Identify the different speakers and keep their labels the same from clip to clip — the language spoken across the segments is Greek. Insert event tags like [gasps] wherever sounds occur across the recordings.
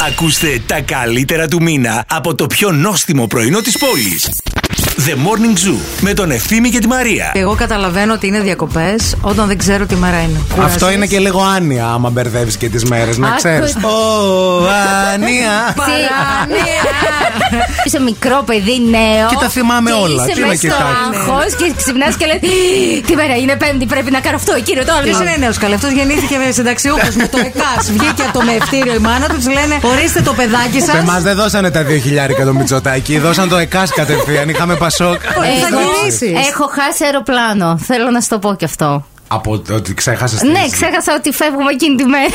Speaker 1: Ακούστε τα καλύτερα του μήνα από το πιο νόστιμο πρωινό της πόλης. The Morning Zoo με τον Ευθύμη και τη Μαρία.
Speaker 2: Εγώ καταλαβαίνω ότι είναι διακοπές όταν δεν ξέρω τι μέρα είναι.
Speaker 3: Αυτό
Speaker 2: Κουράζεις.
Speaker 3: είναι και λίγο άνοια άμα μπερδεύεις και τις μέρες, να
Speaker 2: Άκου-
Speaker 3: ξέρεις. Ω, άνοια.
Speaker 4: Είσαι μικρό παιδί νέο.
Speaker 3: Και τα θυμάμαι
Speaker 4: και
Speaker 3: όλα.
Speaker 4: Είσαι
Speaker 3: Τι να
Speaker 4: μέσα στο
Speaker 3: κοιτάξω.
Speaker 4: άγχος και ξυπνάς και λες: Τι μέρα είναι Πέμπτη, πρέπει να κάνω αυτό, εκείνο το άλλο.
Speaker 2: Ποιος είναι νέος καλέ, αυτός γεννήθηκε με συνταξιούχος με το ΕΚΑΣ. Βγήκε από το μευτήριο η μάνα του, του λένε Ορίστε το παιδάκι
Speaker 3: Σε εμά
Speaker 2: σα.
Speaker 3: δεν δώσανε τα 2 χιλιάρικα το Μητσοτάκι, δώσαν το ΕΚΑΣ κατευθείαν. Είχαμε πασόκ.
Speaker 2: θα
Speaker 4: Εγώ
Speaker 2: γυρίσεις.
Speaker 4: έχω χάσει αεροπλάνο. Θέλω να σου το πω κι αυτό.
Speaker 3: Από το ότι ξέχασες.
Speaker 4: Ναι, ξέχασα ότι φεύγουμε εκείνη τη μέρα.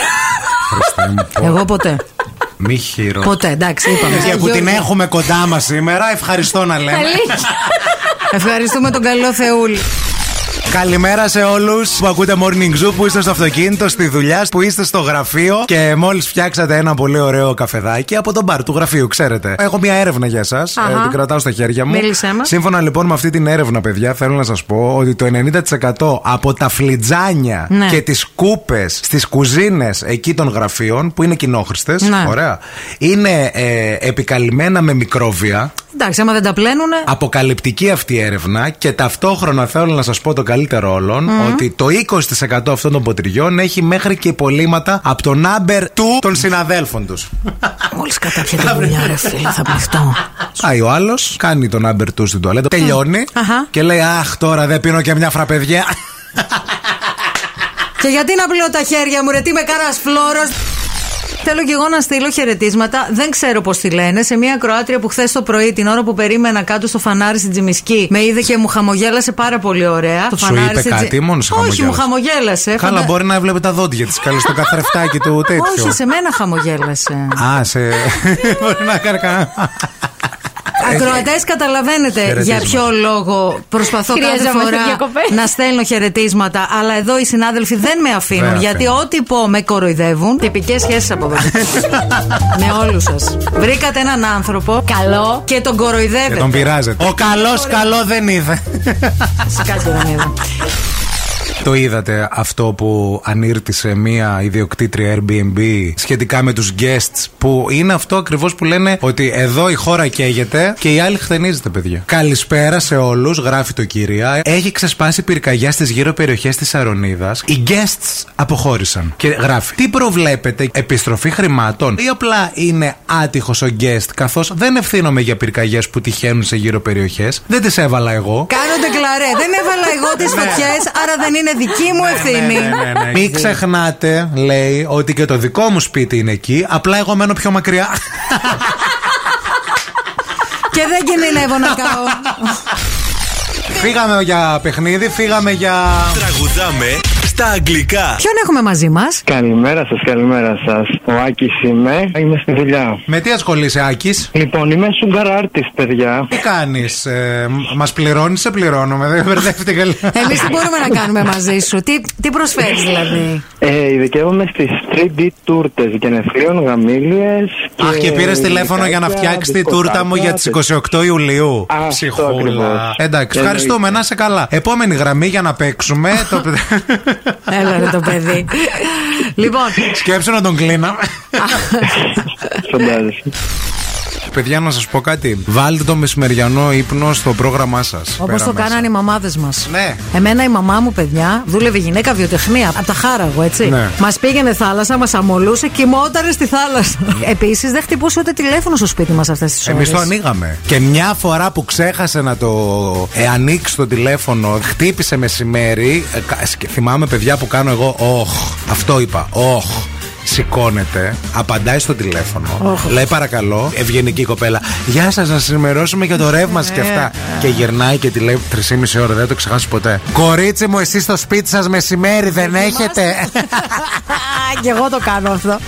Speaker 2: Εγώ ποτέ.
Speaker 3: Μη χειρός.
Speaker 2: Ποτέ, εντάξει, είπαμε.
Speaker 3: Και που την έχουμε κοντά μας σήμερα, ευχαριστώ να λέμε.
Speaker 4: Αλήθεια.
Speaker 2: Ευχαριστούμε τον καλό Θεούλη.
Speaker 3: Καλημέρα σε όλους που ακούτε Morning Zoo, που είστε στο αυτοκίνητο, στη δουλειά, που είστε στο γραφείο και μόλις φτιάξατε ένα πολύ ωραίο καφεδάκι από τον μπαρ του γραφείου, ξέρετε. Έχω μια έρευνα για εσάς.
Speaker 2: Αχα.
Speaker 3: την κρατάω στα χέρια μου.
Speaker 2: Μίλησέ μας.
Speaker 3: Σύμφωνα λοιπόν με αυτή την έρευνα, παιδιά, θέλω να σας πω ότι το 90% από τα φλιτζάνια
Speaker 2: Ναι.
Speaker 3: και τις κούπες στις κουζίνες εκεί των γραφείων, που είναι κοινόχρηστες,
Speaker 2: Ναι.
Speaker 3: ωραία, είναι ε, επικαλυμμένα με μικρόβια.
Speaker 2: Εντάξει, άμα δεν τα πλένουνε.
Speaker 3: Αποκαλυπτική αυτή η έρευνα και ταυτόχρονα θέλω να σας πω το καλύτερο όλων ότι το 20% αυτών των ποτηριών έχει μέχρι και υπολείμματα από τον άμπερ του των συναδέλφων τους. [laughs]
Speaker 2: Μόλις κατάπια τη δουλειά, ρε φίλε, θα πνιχτώ.
Speaker 3: Πάει ο άλλος, κάνει τον άμπερ του στην τουαλέτα, τελειώνει
Speaker 2: Αχα.
Speaker 3: και λέει Αχ, τώρα δεν πίνω και μια φραπεδιά.
Speaker 2: Και γιατί να πλέω τα χέρια μου, ρε, τι με κάνα φλόρος; Θέλω και εγώ να στείλω χαιρετίσματα. Δεν ξέρω πώς τη λένε. Σε μια Κροάτρια που χθες το πρωί, την ώρα που περίμενα κάτω στο φανάρι στην Τζιμισκή, με είδε και μου χαμογέλασε πάρα πολύ ωραία. Το
Speaker 3: Σου
Speaker 2: φανάρι
Speaker 3: είπε
Speaker 2: στην Τζι-
Speaker 3: κάτι ή μόνος σε
Speaker 2: Όχι, μου
Speaker 3: χαμογέλασε;
Speaker 2: χαμογέλασε.
Speaker 3: Καλά,
Speaker 2: Φαντα-
Speaker 3: μπορεί να έβλεπε τα δόντια της καλή στο καθρεφτάκι του τέτοιο.
Speaker 2: Όχι, σε μένα χαμογέλασε.
Speaker 3: Α, σε. [laughs] μπορεί να κάνει κανένα.
Speaker 2: Ακροατές, καταλαβαίνετε για
Speaker 3: Χαιρετίσματα.
Speaker 2: ποιο λόγο προσπαθώ κάθε
Speaker 4: Χρειαζόμαστε
Speaker 2: φορά
Speaker 4: διακοπές.
Speaker 2: να στέλνω χαιρετίσματα, αλλά εδώ οι συνάδελφοι δεν με αφήνουν.
Speaker 3: Δεν
Speaker 2: γιατί
Speaker 3: αφήνουν.
Speaker 2: ό,τι πω με κοροϊδεύουν. Τυπικές σχέσεις από εδώ. [laughs] με όλους σας. Βρήκατε έναν άνθρωπο
Speaker 4: Καλό.
Speaker 2: και τον
Speaker 3: Και
Speaker 2: κοροϊδεύετε.
Speaker 3: τον πειράζεται. Ο καλός καλό δεν είδε.
Speaker 2: Σκάτσε δεν είδα.
Speaker 3: Το είδατε αυτό που ανήρτησε μία ιδιοκτήτρια Airbnb σχετικά με τους guests που είναι αυτό ακριβώς που λένε ότι εδώ η χώρα καίγεται και η άλλη χτενίζεται παιδιά. Καλησπέρα σε όλους, γράφει το κυρία. Έχει ξεσπάσει πυρκαγιά στις γύρω περιοχές της Αρονίδας. Οι guests αποχώρησαν και γράφει τι προβλέπετε επιστροφή χρημάτων ή απλά είναι άτυχος ο guest καθώς δεν ευθύνομαι για πυρκαγιές που τυχαίνουν σε γύρω περιοχές. Δεν τις έβαλα εγώ.
Speaker 2: Κάνω ντεκλαρέ. Δεν έβαλα εγώ τις φωτιές, άρα δεν είναι δική μου ευθύνη.
Speaker 3: Ναι, Μην ξεχνάτε, λέει, ότι και το δικό μου σπίτι είναι εκεί. Απλά εγώ μένω πιο μακριά.
Speaker 2: Και δεν κινδυνεύω να κάω.
Speaker 3: φύγαμε για παιχνίδι, φύγαμε για.
Speaker 1: Τραγουδάμε στα αγγλικά.
Speaker 2: Ποιον έχουμε μαζί μας;
Speaker 5: Καλημέρα σας, καλημέρα σας. Ο Άκης είμαι, είμαι στη δουλειά.
Speaker 3: Με τι ασχολείσαι, Άκης;
Speaker 5: Λοιπόν, είμαι sugar artist, παιδιά.
Speaker 3: Τι κάνεις, ε, μας πληρώνεις, σε πληρώνουμε. Δεν μπερδεύτηκα λίγο.
Speaker 2: Εμείς τι μπορούμε να κάνουμε μαζί σου; Τι, τι προσφέρεις δηλαδή;
Speaker 5: Ε, ειδικεύομαι στις 3D τούρτες γενεθλίων, γαμήλιες.
Speaker 3: Αχ, και πήρες τηλέφωνο για να φτιάξεις τη τούρτα μου για τις 28 Ιουλίου.
Speaker 5: Αυτό
Speaker 3: Ψυχούλα.
Speaker 5: ακριβώς.
Speaker 3: Εντάξει,
Speaker 5: Και
Speaker 3: ευχαριστούμε, να είσαι καλά. Επόμενη γραμμή για να παίξουμε. [laughs] το...
Speaker 2: Έλα ρε το παιδί. λοιπόν,
Speaker 3: Σκέψου να τον κλείναμε.
Speaker 5: Φαντάζεσαι.
Speaker 3: Παιδιά, να σας πω κάτι. Βάλτε το μεσημεριανό ύπνο στο πρόγραμμά σας.
Speaker 2: όπως το κάνανε οι μαμάδες μας.
Speaker 3: Ναι.
Speaker 2: Εμένα η μαμά μου, παιδιά, δούλευε γυναίκα βιοτεχνία. Από τα χάραγο, έτσι.
Speaker 3: Ναι.
Speaker 2: Μας πήγαινε θάλασσα, μας αμολούσε, κοιμότανε στη θάλασσα. [laughs] Επίσης, δεν χτυπούσε ούτε τηλέφωνο στο σπίτι μας αυτές τις ώρε.
Speaker 3: Εμείς το ανοίγαμε. Και μια φορά που ξέχασε να το ε, ανοίξει το τηλέφωνο, χτύπησε μεσημέρι. Ε, κα- σκ- θυμάμαι παιδιά που κάνω εγώ. Όχ. Αυτό είπα. Όχ. Σηκώνεται, απαντάει στο τηλέφωνο. Λέει παρακαλώ, ευγενική κοπέλα. Γεια σας, να σας ενημερώσουμε για το ρεύμα σας και αυτά. και γυρνάει και τη λέει 3,5 ώρα, δεν θα το ξεχάσω ποτέ. Κορίτσι μου, εσείς στο σπίτι σας μεσημέρι δεν έχετε; [laughs]
Speaker 2: και εγώ το κάνω αυτό.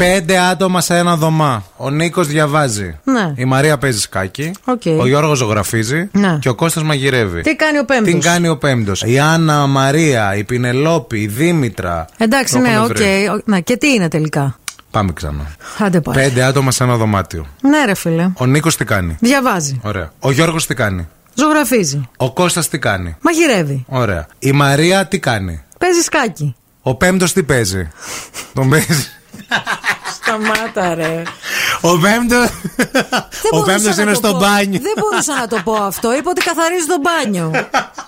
Speaker 3: Πέντε άτομα σε ένα δωμάτιο. Ο Νίκος διαβάζει.
Speaker 2: Ναι.
Speaker 3: Η Μαρία παίζει σκάκι.
Speaker 2: Οκ.
Speaker 3: Ο Γιώργος ζωγραφίζει.
Speaker 2: Ναι.
Speaker 3: Και ο Κώστας μαγειρεύει.
Speaker 2: Τι κάνει ο πέμπτος;
Speaker 3: Τι κάνει ο πέμπτος; Η Άννα Μαρία, η Πηνελόπη, η Δήμητρα.
Speaker 2: Εντάξει,
Speaker 3: Το
Speaker 2: ναι,
Speaker 3: έχουν
Speaker 2: οκ.
Speaker 3: βρει.
Speaker 2: Ο- Ναι, και τι είναι τελικά;
Speaker 3: Πάμε ξανά.
Speaker 2: Άντε πάλι.
Speaker 3: Πέντε άτομα σε ένα δωμάτιο.
Speaker 2: Ναι, ρε φίλε.
Speaker 3: Ο Νίκος τι κάνει;
Speaker 2: Διαβάζει.
Speaker 3: Ωραία. Ο Γιώργος τι κάνει;
Speaker 2: Ζωγραφίζει.
Speaker 3: Ο Κώστας τι κάνει;
Speaker 2: Μαγειρεύει.
Speaker 3: Ωραία. Η Μαρία τι κάνει;
Speaker 2: Παίζει σκάκι.
Speaker 3: Ο πέμπτος τι παίζει; [laughs] Τον παίζει.
Speaker 2: Σταμάτα, ρε.
Speaker 3: Ο πέμπτο. Ο
Speaker 2: μπορούσα
Speaker 3: πέμπτος
Speaker 2: να
Speaker 3: είναι
Speaker 2: το
Speaker 3: στο
Speaker 2: πω.
Speaker 3: μπάνιο.
Speaker 2: Δεν μπορούσα να το πω αυτό. Είπα ότι καθαρίζει το μπάνιο.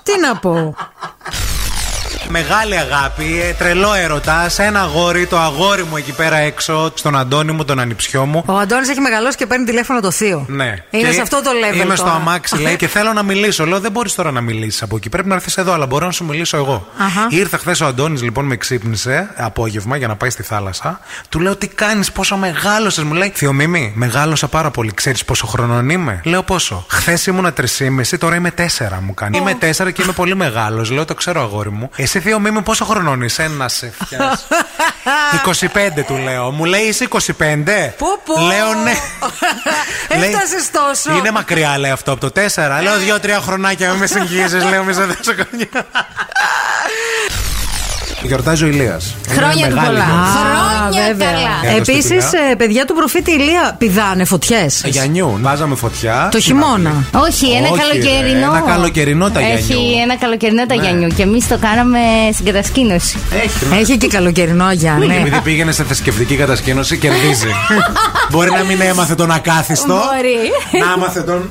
Speaker 2: Τι να πω.
Speaker 3: Μεγάλη αγάπη, ε, τρελό έρωτα. Σε ένα αγόρι, το αγόρι μου εκεί πέρα έξω, στον Αντώνη μου, τον ανιψιό μου.
Speaker 2: Ο Αντώνης έχει μεγαλώσει και παίρνει τηλέφωνο το θείο.
Speaker 3: Ναι.
Speaker 2: Είναι
Speaker 3: Και
Speaker 2: σε αυτό το level.
Speaker 3: Είμαι στο
Speaker 2: τώρα.
Speaker 3: αμάξι, λέει, και θέλω να μιλήσω. Λέω, δεν μπορείς τώρα να μιλήσεις από εκεί. Πρέπει να έρθεις εδώ, αλλά μπορώ να σου μιλήσω εγώ.
Speaker 2: Αχα.
Speaker 3: Ήρθε χθες ο Αντώνης, λοιπόν, με ξύπνησε απόγευμα για να πάει στη θάλασσα. Του λέω, Τι κάνεις, πόσο μεγάλωσες. Μου λέει, Θεομίμη, μεγάλωσα πάρα πολύ. Ξέρεις πόσο χρονών είμαι; Λέω πόσο; Χθες ήμουνα 3,5, τώρα είμαι 4, μου κάνει. Είμαι 4 και είμαι πολύ μεγάλος. Λέω, Το ξέρω, αγόρι μου. Εσύ, Θεομίμη, πόσο χρονών είσαι, να σε φτιάσει. [laughs] 25 του λέω. Μου λέει, Είσαι 25.
Speaker 2: Πω, πω.
Speaker 3: Λέω, ναι. [laughs] Λέει,
Speaker 2: Έφτασες τόσο.
Speaker 3: Είναι μακριά, λέει αυτό από το 4. Λέω δύο-τρία χρονάκια, μην με συγχύσει. Λέω, μη σε δώσω καμιά. Γιορτάζει ο Ηλίας.
Speaker 4: Χρόνια του πολλά. Χρόνια
Speaker 2: βέβαια.
Speaker 4: καλά.
Speaker 3: Για το
Speaker 2: Επίσης,
Speaker 3: στυπηλά.
Speaker 2: παιδιά του προφήτη Ηλία πηδάνε φωτιές.
Speaker 3: Γιανιού. Βάζαμε φωτιά.
Speaker 2: Το
Speaker 3: στην
Speaker 2: χειμώνα.
Speaker 3: αυλή.
Speaker 4: Όχι, ένα
Speaker 3: Όχι,
Speaker 4: καλοκαιρινό.
Speaker 3: ρε, ένα καλοκαιρινό τα
Speaker 4: Έχει
Speaker 3: Γιαννιού.
Speaker 4: ένα καλοκαιρινό τα
Speaker 3: Ναι.
Speaker 4: Γιαννιού. Και εμείς το κάναμε στην κατασκήνωση.
Speaker 3: Έχει. ναι.
Speaker 2: Έχει και καλοκαιρινό Αγιά,
Speaker 3: Και
Speaker 2: ναι.
Speaker 3: Επειδή πήγαινε σε θρησκευτική κατασκήνωση, κερδίζει. [laughs] Μπορεί να μην έμαθε τον ακάθιστο.
Speaker 4: Μπορεί.
Speaker 3: Να έμαθε τον. [laughs]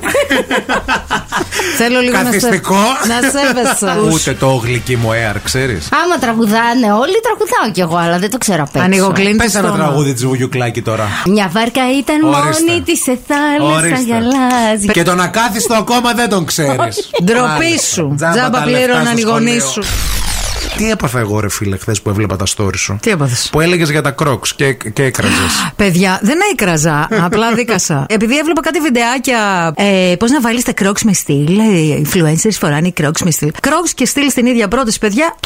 Speaker 2: Θέλω λίγο να σε,
Speaker 3: Καθιστικό.
Speaker 2: να σέβεσαι. [laughs]
Speaker 3: Ούτε το γλυκί μου air, ξέρεις.
Speaker 4: Άμα τραγουδάνε όλοι, τραγουδάω κι εγώ, αλλά δεν το ξέρω απ' έξω.
Speaker 2: Ανοιγοκλίνει
Speaker 3: Πες ένα τραγούδι της Βουγιουκλάκη τώρα.
Speaker 4: Μια βάρκα ήταν
Speaker 3: Ορίστε.
Speaker 4: μόνη της σε θάλασσα
Speaker 3: Ορίστε.
Speaker 4: γαλάζια.
Speaker 3: Και τον ακάθιστο ακόμα δεν τον ξέρεις.
Speaker 2: Ντροπή σου. Τζάμπα πλήρωναν οι γονεί σου.
Speaker 3: Τι έπαθα εγώ, ρε φίλε, χθες που έβλεπα τα story σου;
Speaker 2: Τι έπαθες;
Speaker 3: Που έλεγες για τα κρόξ και, και έκραζες. [gasps]
Speaker 2: Παιδιά, δεν έκραζα. Απλά δίκασα. [laughs] Επειδή έβλεπα κάτι βιντεάκια. Ε, Πώς να βάλεις τα κρόξ με στυλ. Ε, influencers φοράνε κρόξ με στυλ. Κρόξ και στυλ στην ίδια πρόταση, παιδιά.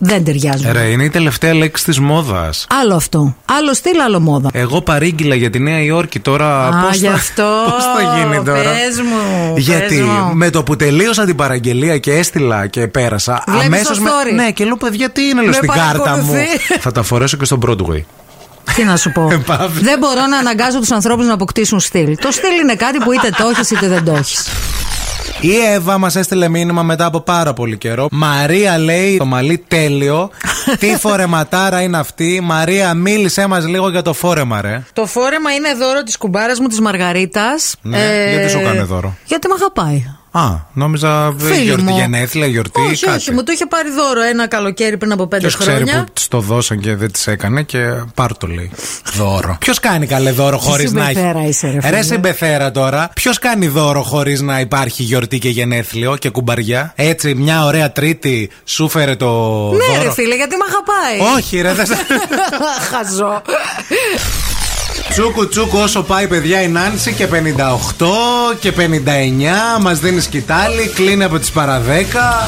Speaker 2: Δεν ταιριάζουν.
Speaker 3: Ρε, είναι η τελευταία λέξη της μόδας.
Speaker 2: Άλλο αυτό. Άλλο στυλ, άλλο μόδα.
Speaker 3: Εγώ παρήγγειλα για τη Νέα Υόρκη τώρα.
Speaker 2: Α,
Speaker 3: πώς
Speaker 2: γι'
Speaker 3: θα-
Speaker 2: αυτό. [laughs]
Speaker 3: πώς θα γίνει τώρα;
Speaker 2: Πες μου,
Speaker 3: Γιατί
Speaker 2: πες μου.
Speaker 3: με το που τελείωσα την παραγγελία και έστειλα και πέρασα.
Speaker 2: Βλέπεις
Speaker 3: αμέσως
Speaker 2: το
Speaker 3: με.
Speaker 2: story.
Speaker 3: Ναι, και λέω παιδιά, τι είναι λέω
Speaker 2: Με
Speaker 3: στην κάρτα μου;
Speaker 2: παρακολουθεί.
Speaker 3: θα τα φορέσω και στο Broadway.
Speaker 2: Τι να σου πω. [laughs]
Speaker 3: Παύλη.
Speaker 2: δεν μπορώ να αναγκάζω τους ανθρώπους να αποκτήσουν στυλ. Το στυλ είναι κάτι που είτε το έχεις είτε δεν το έχεις.
Speaker 3: Η Εύα μας έστειλε μήνυμα μετά από πάρα πολύ καιρό. Μαρία λέει το μαλλί τέλειο. [laughs] Τι φορεματάρα είναι αυτή; Μαρία, μίλησέ μας λίγο για το φόρεμα, ρε.
Speaker 2: Το φόρεμα είναι δώρο της κουμπάρας μου της Μαργαρίτας.
Speaker 3: Ναι, γιατί σου έκανε δώρο;
Speaker 2: Γιατί με αγαπάει.
Speaker 3: Α, νόμιζα
Speaker 2: Φίλη
Speaker 3: γιορτή,
Speaker 2: μου.
Speaker 3: γενέθλια, γιορτή.
Speaker 2: όχι,
Speaker 3: κάτι.
Speaker 2: όχι, μου το είχε πάρει δώρο ένα καλοκαίρι πριν από πέντε
Speaker 3: Ποιος ξέρει
Speaker 2: χρόνια.
Speaker 3: που της το δώσαν και δεν της έκανε και πάρ το λέει. Δώρο. Ποιος κάνει καλέ δώρο χωρίς να έχει.
Speaker 2: συμπεθέρα είσαι, ρε φίλε.
Speaker 3: Ρε συμπεθέρα τώρα. Ποιος κάνει δώρο χωρίς να υπάρχει γιορτή και γενέθλιο και κουμπαριά; Έτσι, μια ωραία Τρίτη σου φέρε το.
Speaker 2: Ναι,
Speaker 3: δώρο.
Speaker 2: ρε φίλε, γιατί με αγαπάει.
Speaker 3: Όχι, ρε, δεν. σε- [laughs]
Speaker 2: Χαζό.
Speaker 3: Τσούκου τσούκου όσο πάει παιδιά η Νάνση και 58 και 59 μας δίνει σκητάλη, κλείνει από τις παρα 10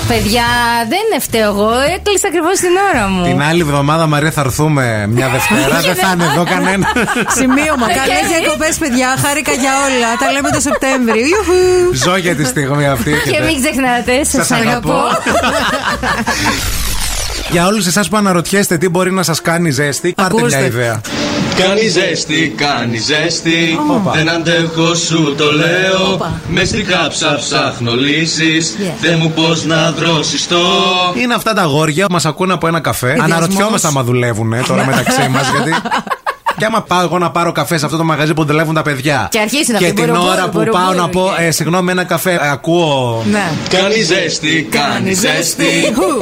Speaker 4: Παιδιά, δεν φταίω εγώ. Έκλεισα ακριβώς την ώρα μου.
Speaker 3: Την άλλη εβδομάδα Μαρία θα έρθουμε μια Δευτέρα, δεν θα είναι εδώ κανένα [laughs]
Speaker 2: Σημείωμα. Καλέ
Speaker 4: Και-
Speaker 2: διακοπές, παιδιά. Χάρηκα για όλα. Τα λέμε το Σεπτέμβριο. Ιουχου.
Speaker 3: Ζω για τη στιγμή αυτή
Speaker 4: Και μην ξεχνάτε, σας
Speaker 3: Σας αγαπώ. [laughs]
Speaker 4: αγαπώ.
Speaker 3: Για όλους εσάς που αναρωτιέστε τι μπορεί να σας κάνει ζέστη Πάρτε
Speaker 2: Ακούστε.
Speaker 3: μια ιδέα
Speaker 6: Κάνει ζέστη, κάνει ζέστη.
Speaker 3: Όπα.
Speaker 6: Δεν αντέχω, σου το λέω.
Speaker 2: Όπα.
Speaker 6: Με στη κάψα ψάχνω λύσεις.
Speaker 2: Yeah.
Speaker 6: Δεν μου πώς να δροσιστώ.
Speaker 3: Είναι αυτά τα αγόρια που μας ακούνε από ένα καφέ
Speaker 2: Ιδιασμός.
Speaker 3: Αναρωτιόμαστε άμα δουλεύουν τώρα μεταξύ μας Γιατί και άμα πάω εγώ να πάρω καφέ σε αυτό το μαγαζί που δουλεύουν τα παιδιά.
Speaker 4: Και αρχίσουν
Speaker 3: Και
Speaker 4: αυτοί,
Speaker 3: την
Speaker 4: μπορώ,
Speaker 3: ώρα
Speaker 4: μπορώ,
Speaker 3: που
Speaker 4: μπορώ,
Speaker 3: πάω
Speaker 4: μπορώ,
Speaker 3: να πω,
Speaker 4: και-
Speaker 3: ε, συγγνώμη, ένα καφέ, ε, ακούω.
Speaker 2: Ναι.
Speaker 6: Κάνει ζέστη, κάνει ζέστη.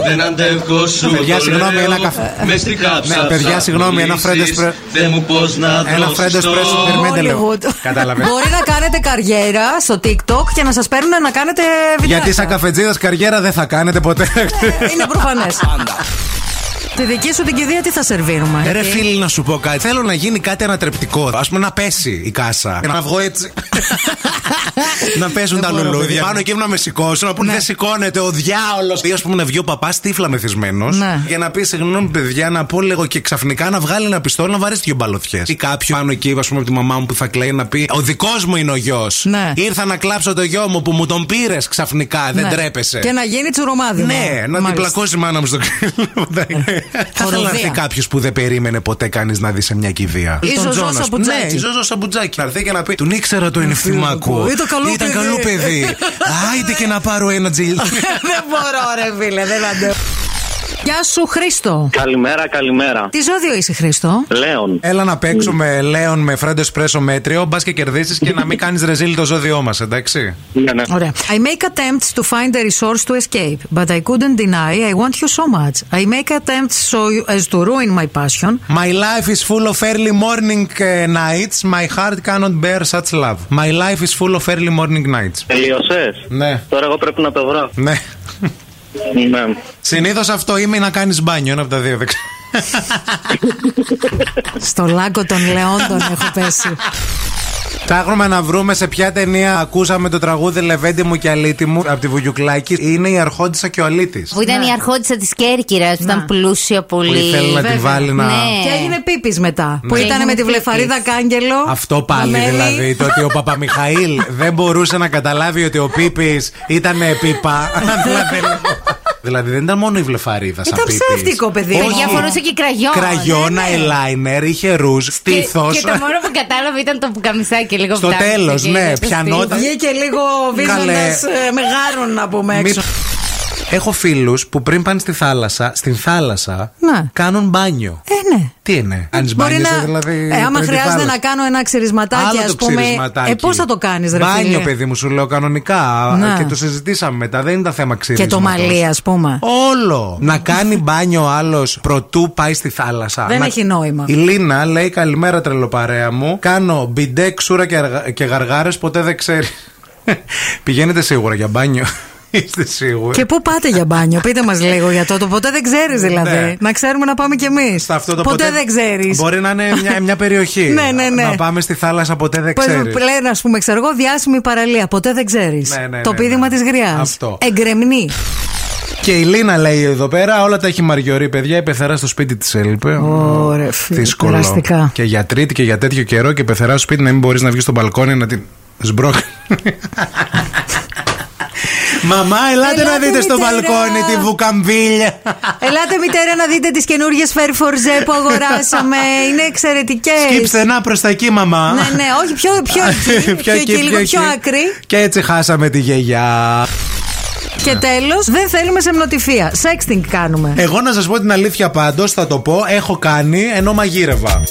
Speaker 6: Δεν αντέχω, σου
Speaker 3: Παιδιά,
Speaker 6: το
Speaker 3: συγγνώμη,
Speaker 6: λέω.
Speaker 3: ένα καφέ.
Speaker 6: Μες στη κάψα
Speaker 3: Ναι, παιδιά,
Speaker 6: ψάχνω
Speaker 3: συγγνώμη, ένα
Speaker 6: λύσεις.
Speaker 3: Fred Espresso.
Speaker 6: Δεν μου πώς να
Speaker 3: Ένα Fred
Speaker 6: δροσιστώ.
Speaker 3: Espresso, περιμένετε λίγο.
Speaker 2: Hollywood.
Speaker 3: Κατάλαβες.
Speaker 2: Μπορεί να κάνετε καριέρα στο TikTok και να σας παίρνουν να κάνετε βιντεάκια.
Speaker 3: Γιατί σαν καφετζίδας καριέρα δεν θα κάνετε ποτέ.
Speaker 2: Είναι προφανές. Τη δική σου την κηδεία τι θα σερβίρουμε;
Speaker 3: Ρε φίλοι, να σου πω κάτι. Θέλω να γίνει κάτι ανατρεπτικό. Α πούμε να πέσει η κάσα. Να βγω έτσι. [laughs] να πέσουν τα
Speaker 2: μπορώ,
Speaker 3: λουλούδια.
Speaker 2: παιδιά.
Speaker 3: Πάνω εκεί να με σηκώσουν. Να πούνε
Speaker 2: Ναι.
Speaker 3: δεν σηκώνεται ο διάολος. Ή ας πούμε να βγει ο παπάς τύφλα μεθυσμένος.
Speaker 2: Ναι.
Speaker 3: Για να πει συγγνώμη, παιδιά, να πω λίγο και ξαφνικά να βγάλει ένα πιστόλι να βαρέσει δύο μπαλωθιέ. Ή κάποιο πάνω εκεί, ας πούμε, από τη μαμά μου που θα κλαίει να πει Ο δικός μου είναι ο γιος.
Speaker 2: Ναι.
Speaker 3: Ήρθα να κλάψω το γιο μου που μου τον πήρες ξαφνικά. Δεν
Speaker 2: Ναι.
Speaker 3: τρέπεσαι.
Speaker 2: Και να γίνει τσουρομάδι.
Speaker 3: Ναι, να την πλακώσει η μάνα μου στο κρύο. [laughs] Θα ήθελα να
Speaker 2: Χοροδία.
Speaker 3: έρθει κάποιος που δεν περίμενε ποτέ κανείς να δει σε μια κηδεία.
Speaker 2: Η
Speaker 3: Τον
Speaker 2: Ζωζό
Speaker 3: Τζόνας.
Speaker 2: Σαμπουτζάκη.
Speaker 3: Ναι, η Ζωζό Σαμπουτζάκη. Να έρθει και να πει Τον ήξερα το ενυφθυμάκο.
Speaker 2: Ήταν καλό παιδί.
Speaker 3: καλό παιδί. [laughs] Άιτε και να πάρω ένα τζιλ.
Speaker 2: δεν μπορώ, ρε φίλε, δεν αντέχω. Γεια σου, Χρήστο.
Speaker 5: Καλημέρα, καλημέρα.
Speaker 2: Τι ζώδιο είσαι, Χρήστο.
Speaker 5: Λέων.
Speaker 3: Έλα να παίξουμε Λέον με φρέντο εσπρέσο μέτριο, μπα και κερδίσει και να μην κάνει ρεζίλ το ζώδιό μα, εντάξει.
Speaker 5: Ναι, ναι.
Speaker 2: Ωραία. I make attempts to find a resource to escape, but I couldn't deny I want you so much. I make attempts so as to ruin my passion.
Speaker 3: My life is full of early morning uh, nights. My heart cannot bear such love. My life is full of early morning nights.
Speaker 5: Τελείωσε.
Speaker 3: Ναι,
Speaker 5: Τώρα εγώ πρέπει να το βρω.
Speaker 3: ναι.
Speaker 5: Ναι.
Speaker 3: Συνήθως αυτό είμαι ή να κάνεις μπάνιο, ένα από τα δύο. δεν ξέρω.
Speaker 2: Στο λάκκο των Λεόντων έχω πέσει.
Speaker 3: Ψάχνουμε να βρούμε σε ποια ταινία ακούσαμε το τραγούδι Λεβέντι μου και Αλίτη μου από τη Βουγιουκλάκη. Είναι η Αρχόντισσα και ο Αλίτη.
Speaker 4: Που ήταν η αρχόντισσα της Κέρκυρας, που ήταν πλούσια πολύ.
Speaker 3: Που ήθελε να τη
Speaker 2: βέβαια.
Speaker 3: βάλει να.
Speaker 4: Ναι.
Speaker 2: Και έγινε πίπης μετά. Που
Speaker 4: Ναι.
Speaker 2: ήταν με τη
Speaker 4: Έγινε
Speaker 2: βλεφαρίδα
Speaker 4: πίπης.
Speaker 2: κάγκελο.
Speaker 3: Αυτό πάλι
Speaker 2: Μέλι.
Speaker 3: δηλαδή. Το ότι ο Παπαμιχαήλ δεν μπορούσε να καταλάβει ότι ο Πίπης ήταν πίπα. [laughs] [laughs] δηλαδή, δηλαδή δεν ήταν μόνο η βλεφαρίδα σαν
Speaker 2: Ήταν
Speaker 3: Πίπης.
Speaker 2: ψεύτικο, παιδί.
Speaker 3: Όχι.
Speaker 4: Παιδιά φορούσε και κραγιόν.
Speaker 3: Κραγιόνα,
Speaker 4: Ναι, ναι.
Speaker 3: eyeliner, είχε ρούζ,
Speaker 4: Και,
Speaker 3: στήθος.
Speaker 4: και το μόνο που κατάλαβε ήταν το πουκαμισάκι λίγο
Speaker 3: Στο
Speaker 4: φτάνει,
Speaker 3: τέλος,
Speaker 4: και
Speaker 3: ναι,
Speaker 4: το
Speaker 3: πιανόταν.
Speaker 4: στήθος.
Speaker 2: Βγήκε λίγο βίζοντας
Speaker 3: Καλέ.
Speaker 2: με γάρον να πούμε
Speaker 3: Μη-
Speaker 2: έξω.
Speaker 3: Έχω φίλους που πριν πάνε στη θάλασσα, στην θάλασσα,
Speaker 2: Ναι.
Speaker 3: κάνουν μπάνιο.
Speaker 2: Ε, ναι.
Speaker 3: Τι είναι, Κάνεις
Speaker 2: Μπορεί
Speaker 3: μπάνιος,
Speaker 2: να.
Speaker 3: δηλαδή.
Speaker 2: ε, άμα
Speaker 3: πριν τη
Speaker 2: χρειάζεται
Speaker 3: θάλασσα.
Speaker 2: να κάνω ένα ξυρισματάκι,
Speaker 3: Άλλο
Speaker 2: ας
Speaker 3: το
Speaker 2: πούμε.
Speaker 3: ξυρισματάκι.
Speaker 2: Ε, πώς θα το κάνεις, ρε
Speaker 3: Μπάνιο,
Speaker 2: φίλε;
Speaker 3: παιδί μου, σου λέω κανονικά.
Speaker 2: Ναι.
Speaker 3: Και το συζητήσαμε μετά. Δεν είναι τα θέμα
Speaker 2: Και
Speaker 3: ξυρισματός.
Speaker 2: το μαλλί, ας πούμε.
Speaker 3: Όλο. να κάνει μπάνιο ο άλλος προτού πάει στη θάλασσα.
Speaker 2: Δεν
Speaker 3: Να-
Speaker 2: έχει νόημα.
Speaker 3: Η Λίνα λέει: Καλημέρα, τρελοπαρέα μου. Κάνω μπιντέ, ξούρα και, αργα- και γαργάρες, ποτέ δεν ξέρεις. [laughs] Πηγαίνετε σίγουρα για μπάνιο. Είστε σίγουροι.
Speaker 2: Και πού πάτε για μπάνιο, πείτε μας λίγο για το. Το ποτέ δεν ξέρεις δηλαδή.
Speaker 3: Ναι.
Speaker 2: Να ξέρουμε να πάμε κι εμείς.
Speaker 3: Σε αυτό το
Speaker 2: ποτέ, δεν ξέρεις.
Speaker 3: Μπορεί να είναι μια, μια περιοχή. [laughs]
Speaker 2: Ναι, ναι, ναι.
Speaker 3: Να πάμε στη θάλασσα, ποτέ δεν
Speaker 2: Πώς
Speaker 3: ξέρεις.
Speaker 2: λένε, ας πούμε, ξέρω εγώ, διάσημη παραλία. Ποτέ δεν ξέρεις.
Speaker 3: Ναι, ναι,
Speaker 2: το
Speaker 3: ναι,
Speaker 2: πείδημα
Speaker 3: ναι.
Speaker 2: της γριάς.
Speaker 3: Αυτό.
Speaker 2: Εγκρεμνή.
Speaker 3: Και η Λίνα λέει εδώ πέρα: Όλα τα έχει μαριωρεί, παιδιά. Η πεθερά στο σπίτι της έλειπε.
Speaker 2: Ωραία, φίλε,
Speaker 3: Δύσκολο.
Speaker 2: περαστικά.
Speaker 3: Και για τρίτη και για τέτοιο καιρό και η πεθερά στο σπίτι να μην μπορείς να βγεις στο μπαλκόνι να την σμπρώχνεις. [laughs] Μαμά, ελάτε,
Speaker 2: Ελάτε,
Speaker 3: να δείτε στο
Speaker 2: μητέρα.
Speaker 3: μπαλκόνι τη βουκαμβίλια.
Speaker 2: Ελάτε, μητέρα, να δείτε τις καινούριε φέρ φορζέ που αγοράσαμε. Είναι εξαιρετικές.
Speaker 3: Σκύψτε να προς τα εκεί, μαμά.
Speaker 2: Ναι, ναι, όχι, πιο, πιο [laughs] εκεί. πιο εκεί, λίγο πιο άκρη.
Speaker 3: Και έτσι χάσαμε τη γιαγιά.
Speaker 2: Και τέλος, δεν θέλουμε σεμνοτυφία. Sexting κάνουμε.
Speaker 3: Εγώ να σας πω την αλήθεια πάντως, θα το πω, έχω κάνει ενώ μαγείρευα.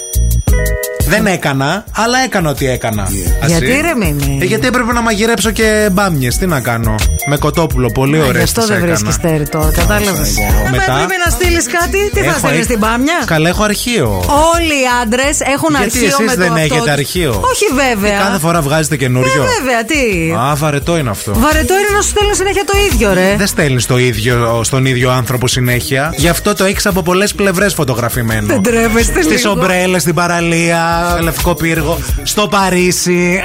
Speaker 3: Δεν έκανα, αλλά έκανα ό,τι έκανα. Ας
Speaker 2: Γιατί
Speaker 3: είναι.
Speaker 2: ρε Μίμη;
Speaker 3: Ε, γιατί έπρεπε να μαγειρέψω και μπάμιες. Τι να κάνω; Με κοτόπουλο. Πολύ
Speaker 2: Α,
Speaker 3: ωραίο.
Speaker 2: Γι' αυτό δεν βρίσκεις τέρι τώρα, κατάλαβες.
Speaker 3: Μετά-
Speaker 2: Πρέπει να στείλεις κάτι, τι θα
Speaker 3: Έχω-
Speaker 2: στείλεις στην πάμια.
Speaker 3: Καλά, έχω αρχείο.
Speaker 2: Όλοι οι άντρες έχουν
Speaker 3: Γιατί
Speaker 2: αρχείο
Speaker 3: εσείς
Speaker 2: με το
Speaker 3: δεν
Speaker 2: αυτό
Speaker 3: έχετε
Speaker 2: τους.
Speaker 3: αρχείο;
Speaker 2: Όχι βέβαια.
Speaker 3: Κάθε φορά βγάζετε καινούριο.
Speaker 2: Ε, βέβαια, τι;
Speaker 3: Α, βαρετό είναι αυτό.
Speaker 2: Βαρετό είναι να σου στέλνουν συνέχεια το ίδιο, ρε.
Speaker 3: Δεν στέλνεις το ίδιο στον ίδιο άνθρωπο συνέχεια. Γι' αυτό το έχεις από πολλές πλευρές φωτογραφημένο.
Speaker 2: Δεν τρέπεστε
Speaker 3: Στις
Speaker 2: λίγο.
Speaker 3: ομπρέλες, στην παραλία, στο λευκό πύργο, στο Παρίσι,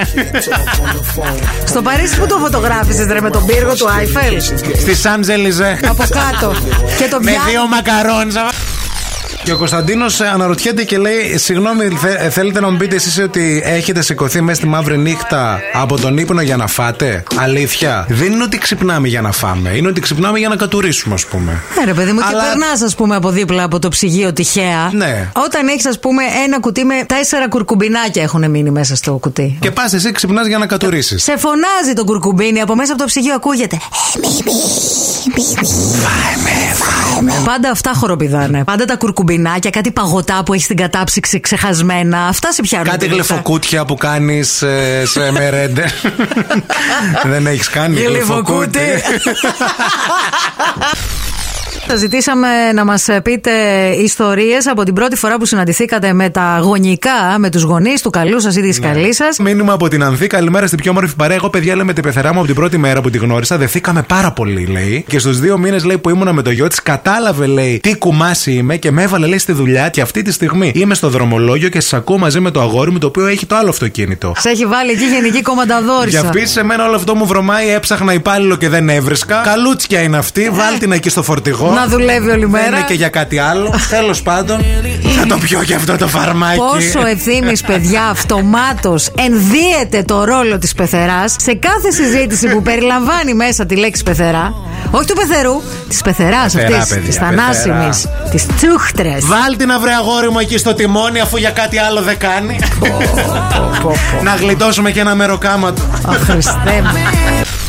Speaker 2: Στο Παρίσι που το φωτογράφησες, ρε, με τον πύργο του Άιφελ;
Speaker 3: στη Σάντζελιζε.
Speaker 2: Από κάτω. Και το
Speaker 3: Με
Speaker 2: πιάνει.
Speaker 3: δύο μακαρόνια. Και ο Κωνσταντίνος αναρωτιέται και λέει: Συγγνώμη, θε- ε, θέλετε να μου πείτε εσείς ότι έχετε σηκωθεί μέσα στη μαύρη νύχτα από τον ύπνο για να φάτε; Αλήθεια. Δεν είναι ότι ξυπνάμε για να φάμε. Είναι ότι ξυπνάμε για να κατουρίσουμε, ας πούμε.
Speaker 2: Ναι, ρε παιδί μου,
Speaker 3: Αλλά-
Speaker 2: και περνάς, ας πούμε, από δίπλα από το ψυγείο τυχαία.
Speaker 3: Ναι.
Speaker 2: Όταν έχεις, ας πούμε, ένα κουτί με τέσσερα κουρκουμπινάκια έχουν μείνει μέσα στο κουτί.
Speaker 3: Και πας εσύ ξυπνάς για να κατουρίσει.
Speaker 2: Σε φωνάζει το κουρκουμπίνι από μέσα από το ψυγείο, ακούγεται. Πάντα αυτά χοροπηδάνε. Πάντα τα κουρκουμπινάκια, κάτι παγωτά που έχει στην κατάψυξη ξεχασμένα. Αυτά σε πιάνουν.
Speaker 3: Κάτι
Speaker 2: τη νύχτα.
Speaker 3: γλυφοκούτια που κάνεις σε μερέντε. [laughs] Δεν έχεις κάνει
Speaker 2: Γλυφοκούτι. [laughs]
Speaker 3: γλυφοκούτι.
Speaker 2: Θα ζητήσαμε να μας πείτε ιστορίες από την πρώτη φορά που συναντηθήκατε με τα γονικά, με τους γονείς του καλού σας ή της
Speaker 3: Ναι.
Speaker 2: καλής σας.
Speaker 3: Μήνυμα από την Ανθή. Καλημέρα στην πιο όμορφη παρέα. Εγώ, παιδιά, λέμε την πεθερά μου από την πρώτη μέρα που τη γνώρισα. Δεθήκαμε πάρα πολύ, λέει. Και στους δύο μήνες, λέει, που ήμουνα με το γιο της, κατάλαβε, λέει, τι κουμάσι είμαι και με έβαλε, λέει, στη δουλειά. Και αυτή τη στιγμή είμαι στο δρομολόγιο και σας ακούω μαζί με το αγόρι μου, το οποίο έχει το άλλο αυτοκίνητο.
Speaker 2: Σε έχει βάλει εκεί γενική
Speaker 3: Για
Speaker 2: κομμανταδόρισα.
Speaker 3: επίση, εμένα όλο αυτό μου βρωμάει. Έψαχνα υπάλληλο και δεν έβρισκα. Καλούτσια είναι αυτή. Βάλ την εκεί στο φορτηγό.
Speaker 2: Να δουλεύει όλη
Speaker 3: Δεν
Speaker 2: μέρα.
Speaker 3: είναι και για κάτι άλλο. [laughs] Τέλος πάντων, θα το πιω και αυτό το φαρμάκι.
Speaker 2: Πόσο ευθύνης, παιδιά, αυτομάτως ενδύεται το ρόλο της πεθεράς σε κάθε συζήτηση που περιλαμβάνει μέσα τη λέξη πεθερά. Όχι του πεθερού, της πεθεράς
Speaker 3: Πεθερά,
Speaker 2: αυτής,
Speaker 3: παιδιά,
Speaker 2: της θανάσιμης, της τσούχτρες.
Speaker 3: Βάλ την αυρέ αγόρι μου εκεί στο τιμόνι αφού για κάτι άλλο δεν κάνει. να γλιτώσουμε και ένα μεροκάματο.
Speaker 2: Αχ, Χριστέ μου.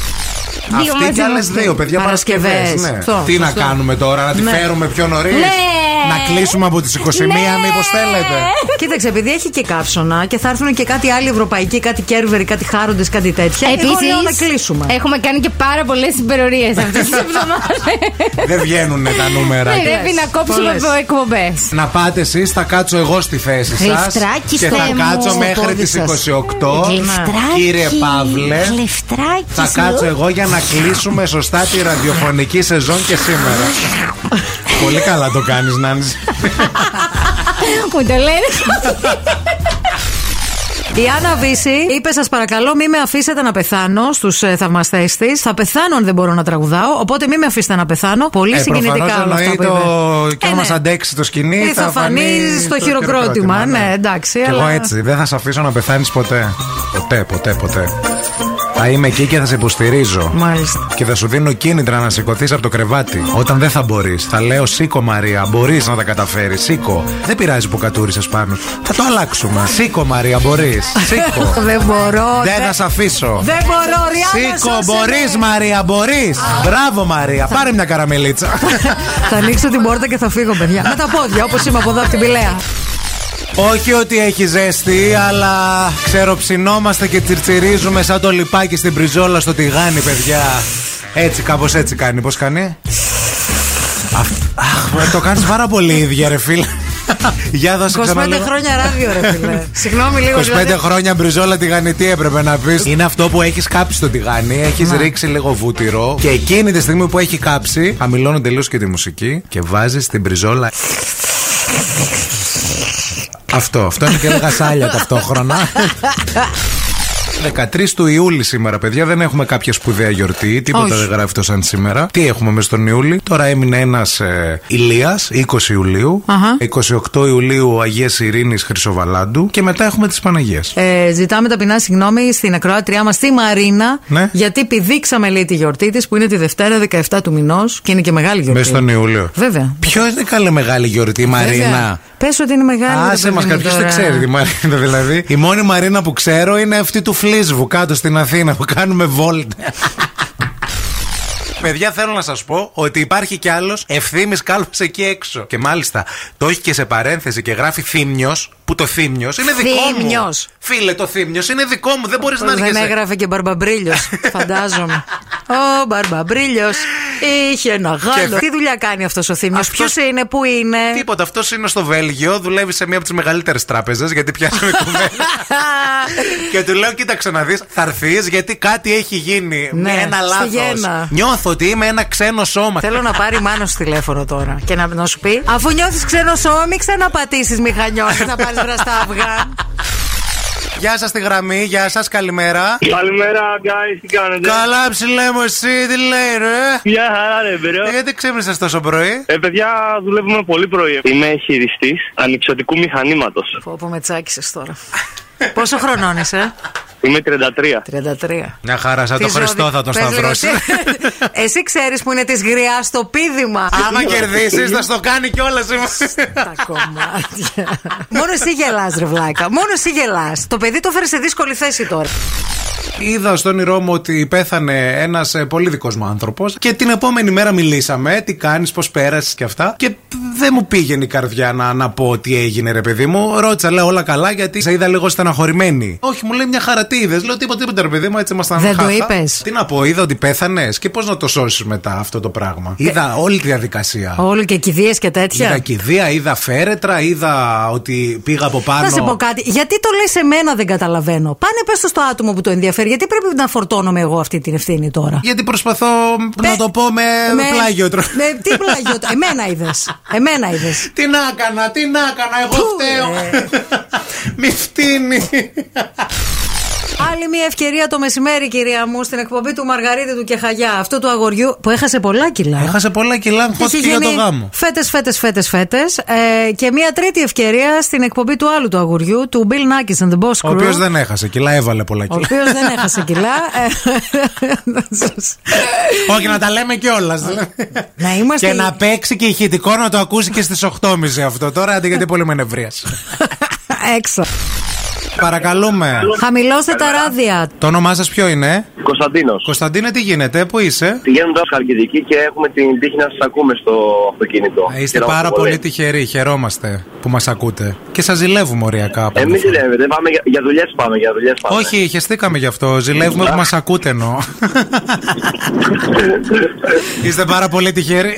Speaker 4: Δύο
Speaker 3: Αυτή
Speaker 4: μαζί
Speaker 3: και άλλες
Speaker 4: μας.
Speaker 3: δύο, παιδιά
Speaker 2: Παρασκευές.
Speaker 3: Παρασκευές. Ναι.
Speaker 2: Αυτό,
Speaker 3: Τι να
Speaker 2: σωστό.
Speaker 3: κάνουμε τώρα, να τη
Speaker 2: Ναι.
Speaker 3: φέρουμε πιο νωρίς;
Speaker 4: Ναι.
Speaker 3: Να κλείσουμε από τις 21, μήπως θέλετε;
Speaker 2: Κοίταξε, επειδή έχει και καύσωνα και θα έρθουν και κάτι άλλοι ευρωπαϊκοί, κάτι κέρβεροι, κάτι χάροντες, κάτι τέτοια. εγώ
Speaker 4: Επίσης,
Speaker 2: λέω να κλείσουμε.
Speaker 4: Έχουμε κάνει και πάρα πολλές υπερορίε αυτές τις [laughs] εβδομάδες.
Speaker 3: Δεν βγαίνουν τα νούμερα.
Speaker 4: Πρέπει να κόψουμε
Speaker 2: Πολλές.
Speaker 4: από εκπομπές.
Speaker 3: Να πάτε εσείς, θα κάτσω εγώ στη θέση σας.
Speaker 4: Γλυφτράκι,
Speaker 3: Και θα
Speaker 4: Θεέ μου.
Speaker 3: κάτσω
Speaker 4: Στο
Speaker 3: μέχρι
Speaker 2: πόδι
Speaker 3: τις
Speaker 2: σας.
Speaker 3: 28.
Speaker 4: Γλυφτράκι.
Speaker 3: Κύριε Παύλε,
Speaker 4: Γλυφτράκι
Speaker 3: θα
Speaker 4: σου.
Speaker 3: κάτσω εγώ για να κλείσουμε σωστά τη ραδιοφωνική σεζόν και σήμερα. Πολύ καλά το κάνεις Νάνση.
Speaker 4: Μου το λένε.
Speaker 2: Η Άννα Βύση είπε: Σας παρακαλώ, μην με αφήσετε να πεθάνω στους ε, θαυμαστές της. Θα πεθάνω αν δεν μπορώ να τραγουδάω. Οπότε μην με αφήσετε να πεθάνω. Πολύ
Speaker 3: Ε,
Speaker 2: συγκινητικά
Speaker 3: προφανώς
Speaker 2: όλα αυτά
Speaker 3: εννοεί
Speaker 2: που
Speaker 3: το...
Speaker 2: είπε.
Speaker 3: Και
Speaker 2: Ε,
Speaker 3: αν
Speaker 2: ναι.
Speaker 3: μας αντέξει το σκηνή
Speaker 2: Ή θα φανείς στο χειροκρότημα. Ναι, εντάξει.
Speaker 3: Και εγώ
Speaker 2: αλλά-
Speaker 3: έτσι, δεν θα σε αφήσω να πεθάνεις ποτέ. Ποτέ, ποτέ, ποτέ. Θα είμαι εκεί και θα σε υποστηρίζω.
Speaker 2: Μάλιστα.
Speaker 3: Και θα σου δίνω κίνητρα να σηκωθείς από το κρεβάτι. Όταν δεν θα μπορείς, θα λέω Σήκω Μαρία, μπορείς να τα καταφέρεις. Σήκω. Δεν πειράζει που κατούρισες πάνω. Θα το αλλάξουμε. Σήκω Μαρία, μπορείς. Σήκω. [laughs]
Speaker 2: Δεν μπορώ.
Speaker 3: δεν θα σε αφήσω.
Speaker 2: Δεν μπορώ, Ριάννα.
Speaker 3: Σήκω,
Speaker 2: σώσε
Speaker 3: μπορείς
Speaker 2: με.
Speaker 3: Μαρία, μπορείς. Μπράβο Μαρία, πάρε μια καραμελίτσα. [laughs]
Speaker 2: θα ανοίξω την πόρτα και θα φύγω, παιδιά. Με τα πόδια, όπως είμαι από εδώ από την Πηλαία.
Speaker 3: Όχι ότι έχει ζέστη, αλλά ξεροψινόμαστε και τσιρτσιρίζουμε σαν το λιπάκι στην πριζόλα στο τηγάνι, παιδιά. Έτσι, κάπως έτσι κάνει. Πώς κάνει; Αυ- Αχ, το κάνεις πάρα πολύ ίδια, ρε φίλε. Για δώσε
Speaker 2: 25
Speaker 3: ξανά λίγο.
Speaker 2: χρόνια ράδιο, ρε φίλε. Συγγνώμη λίγο.
Speaker 3: 25
Speaker 2: δηλαδή.
Speaker 3: χρόνια μπριζόλα τηγανιτή έπρεπε να πεις. Είναι αυτό που έχεις κάψει το τηγάνι, έχεις ρίξει λίγο βούτυρο και εκείνη τη στιγμή που έχει κάψει, χαμηλώνω τελείως και τη μουσική και βάζεις την μπριζόλα. Αυτό, αυτό είναι και λίγα σάλια ταυτόχρονα. 13 του Ιούλη σήμερα, παιδιά. Δεν έχουμε κάποια σπουδαία γιορτή. Τίποτα
Speaker 2: Όχι.
Speaker 3: δεν γράφει το σαν σήμερα. Τι έχουμε μέσα στον Ιούλη; Τώρα έμεινε ένας ε, Ηλίας, 20 Ιουλίου.
Speaker 2: Αχα.
Speaker 3: 28 Ιουλίου Αγίας Ειρήνης Χρυσοβαλάντου. Και μετά έχουμε τις Παναγίες.
Speaker 2: Ε, ζητάμε ταπεινά συγγνώμη στην ακροάτριά μας, τη Μαρίνα,
Speaker 3: Ναι.
Speaker 2: γιατί πηδήξαμε λέει τη γιορτή της που είναι τη Δευτέρα 17 του μηνός και είναι και μεγάλη γιορτή.
Speaker 3: Μέσα στον Ιούλιο.
Speaker 2: Βέβαια.
Speaker 3: Ποιο είναι καλή μεγάλη γιορτή, η Μαρίνα.
Speaker 2: Πες ότι είναι μεγάλη.
Speaker 3: Άσε
Speaker 2: ρε
Speaker 3: μας,
Speaker 2: παιδί μου,
Speaker 3: κάποιος δεν
Speaker 2: τώρα.
Speaker 3: ξέρει τη Μαρίνα δηλαδή. Η μόνη Μαρίνα που ξέρω είναι αυτή του Φλίσβου κάτω στην Αθήνα που κάνουμε βόλτα. Παιδιά, θέλω να σας πω ότι υπάρχει κι άλλος ευθύνη κάλπα εκεί έξω. Και μάλιστα το έχει και σε παρένθεση και γράφει θύμιος, που το θύμιος είναι δικό μου.
Speaker 2: Θύμιος.
Speaker 3: Φίλε, το θύμιος είναι δικό μου, δεν μπορείς να
Speaker 2: Πώς δεν
Speaker 3: έρχεσαι.
Speaker 2: έγραφε και μπαρμπαμπρίλιος, φαντάζομαι. [laughs] Ο μπαρμπαμπρίλιος είχε ένα γάλο.
Speaker 3: Και-
Speaker 2: Τι δουλειά κάνει αυτός ο Θήμιος,
Speaker 3: Αυτός-
Speaker 2: Ποιος είναι, πού είναι;
Speaker 3: Τίποτα, αυτός είναι στο Βέλγιο, δουλεύει σε μία από τις μεγαλύτερες τράπεζες, γιατί πιάσαμε κουβέντα. [laughs] και του λέω, κοίταξε να δεις, θα έρθεις γιατί κάτι έχει γίνει.
Speaker 2: Ναι,
Speaker 3: ένα
Speaker 2: στη
Speaker 3: λάθος.
Speaker 2: γέννα.
Speaker 3: Νιώθω ότι είμαι ένα ξένο σώμα.
Speaker 2: Θέλω να πάρει μάνο στο τηλέφωνο τώρα και να, να σου πει Αφού νιώθεις ξένο σώμα, μην ξαναπατήσεις μηχανιώσεις να πάρεις μπροστά αυγά.
Speaker 3: Γεια σας στη γραμμή, γεια σας, καλημέρα.
Speaker 5: Καλημέρα, guys, τι κάνετε;
Speaker 3: Καλά, ψηλέ μου, εσύ, τι λέει, ρε;
Speaker 5: Μια χαρά, ρε, bro.
Speaker 3: Ε, Γιατί ξύπνησες τόσο πρωί;
Speaker 5: Ε, παιδιά, δουλεύουμε πολύ πρωί. Είμαι χειριστής ανυψωτικού μηχανήματος.
Speaker 2: Πω πω με τσάκισες τώρα. Πόσο χρονών είσαι,
Speaker 5: Είμαι 33.
Speaker 2: 33.
Speaker 3: Μια χαρά, σαν
Speaker 2: Τι
Speaker 3: το Χριστό
Speaker 2: ζώδιο-
Speaker 3: θα τον
Speaker 2: Πες λίγο
Speaker 3: σταυρώσει.
Speaker 2: εσύ. [laughs] Εσύ ξέρεις που είναι της γριάς το πήδημα.
Speaker 3: Άμα κερδίσεις, θα στο κάνει κιόλας.
Speaker 2: Τα κομμάτια. Μόνο εσύ γελάς, ρε βλάκα. Μόνο εσύ γελάς. Το παιδί το φέρε σε δύσκολη θέση τώρα.
Speaker 3: Είδα στον όνειρό μου ότι πέθανε ένας πολύ δικός μου άνθρωπος και την επόμενη μέρα μιλήσαμε. Τι κάνεις, πώς πέρασες και αυτά. Και δεν μου πήγαινε η καρδιά να, να πω τι έγινε, ρε παιδί μου. Ρώτησα, λέω όλα καλά γιατί σε είδα λίγο στεναχωρημένη. Όχι, μου λέει μια χαρά τι είδες. Λέω τίποτα, τίποτα, ρε παιδί μου, έτσι ήμασταν
Speaker 2: Δεν το
Speaker 3: χάχα.
Speaker 2: είπες;
Speaker 3: Τι να πω, είδα ότι πέθανες και πώς να το σώσεις μετά αυτό το πράγμα. Είδα όλη τη διαδικασία.
Speaker 2: Όλο και κηδείες και
Speaker 3: Είδα
Speaker 2: τέτοια.
Speaker 3: κηδεία, είδα φέρετρα, είδα ότι πήγα από πάνω.
Speaker 2: Θα σε πω κάτι. Γιατί το λες σε μένα δεν καταλαβαίνω. Πάνε πες το στο άτομο που το ενδιαφέρει. Γιατί πρέπει να φορτώνομαι εγώ αυτή την ευθύνη τώρα;
Speaker 3: Γιατί προσπαθώ να
Speaker 2: Με-
Speaker 3: το πω με, με πλάγιο τρόπο.
Speaker 2: Με τι πλάγιο τρόπο. Εμένα είδες. Εμένα είδες. [laughs]
Speaker 3: Τι να έκανα, τι να έκανα, εγώ
Speaker 2: Πού,
Speaker 3: φταίω. [laughs] Μη φτύνει.
Speaker 2: Άλλη μια ευκαιρία το μεσημέρι, κυρία μου, στην εκπομπή του Μαργαρίτη του Κεχαγιά, αυτού του αγοριού που έχασε πολλά κιλά.
Speaker 3: Έχασε πολλά κιλά, χώθηκε για το γάμο.
Speaker 2: Φέτες, φέτες, φέτες, φέτες. Ε, και μια τρίτη ευκαιρία στην εκπομπή του άλλου του αγοριού, του Bill Nackis and the Boss Crew.
Speaker 3: Ο οποίος δεν έχασε κιλά, έβαλε πολλά
Speaker 2: Ο
Speaker 3: κιλά.
Speaker 2: οποίος δεν έχασε κιλά. [laughs] Ε, [laughs]
Speaker 3: Όχι, να τα λέμε κιόλας.
Speaker 2: να είμαστε.
Speaker 3: Και να παίξει και ηχητικό να το ακούσει και στις 8.30 αυτό. Τώρα αντί γιατί πολύ με νευρίασε. [laughs]
Speaker 2: έξω.
Speaker 3: Παρακαλούμε.
Speaker 2: Χαμηλώστε τα ράδια.
Speaker 3: Το όνομά σας ποιο είναι,
Speaker 5: Κωνσταντίνος.
Speaker 3: Κωνσταντίνε, τι γίνεται, πού είσαι;
Speaker 5: Πηγαίνουμε τώρα Χαλκιδική και έχουμε την τύχη να σας ακούμε στο αυτοκίνητο.
Speaker 3: Ε, Είστε
Speaker 5: Χαιρόμαστε
Speaker 3: πάρα πολύ τυχεροί, χαιρόμαστε που μας ακούτε. Και σας ζηλεύουμε οριακά. από
Speaker 5: Εμείς
Speaker 3: εδώ.
Speaker 5: ζηλεύετε, πάμε για, για δουλειές πάμε, για δουλειές πάμε.
Speaker 3: Όχι, χεστήκαμε γι' αυτό. Ζηλεύουμε που μας ακούτε εννοώ. [laughs] Είστε πάρα πολύ τυχεροί.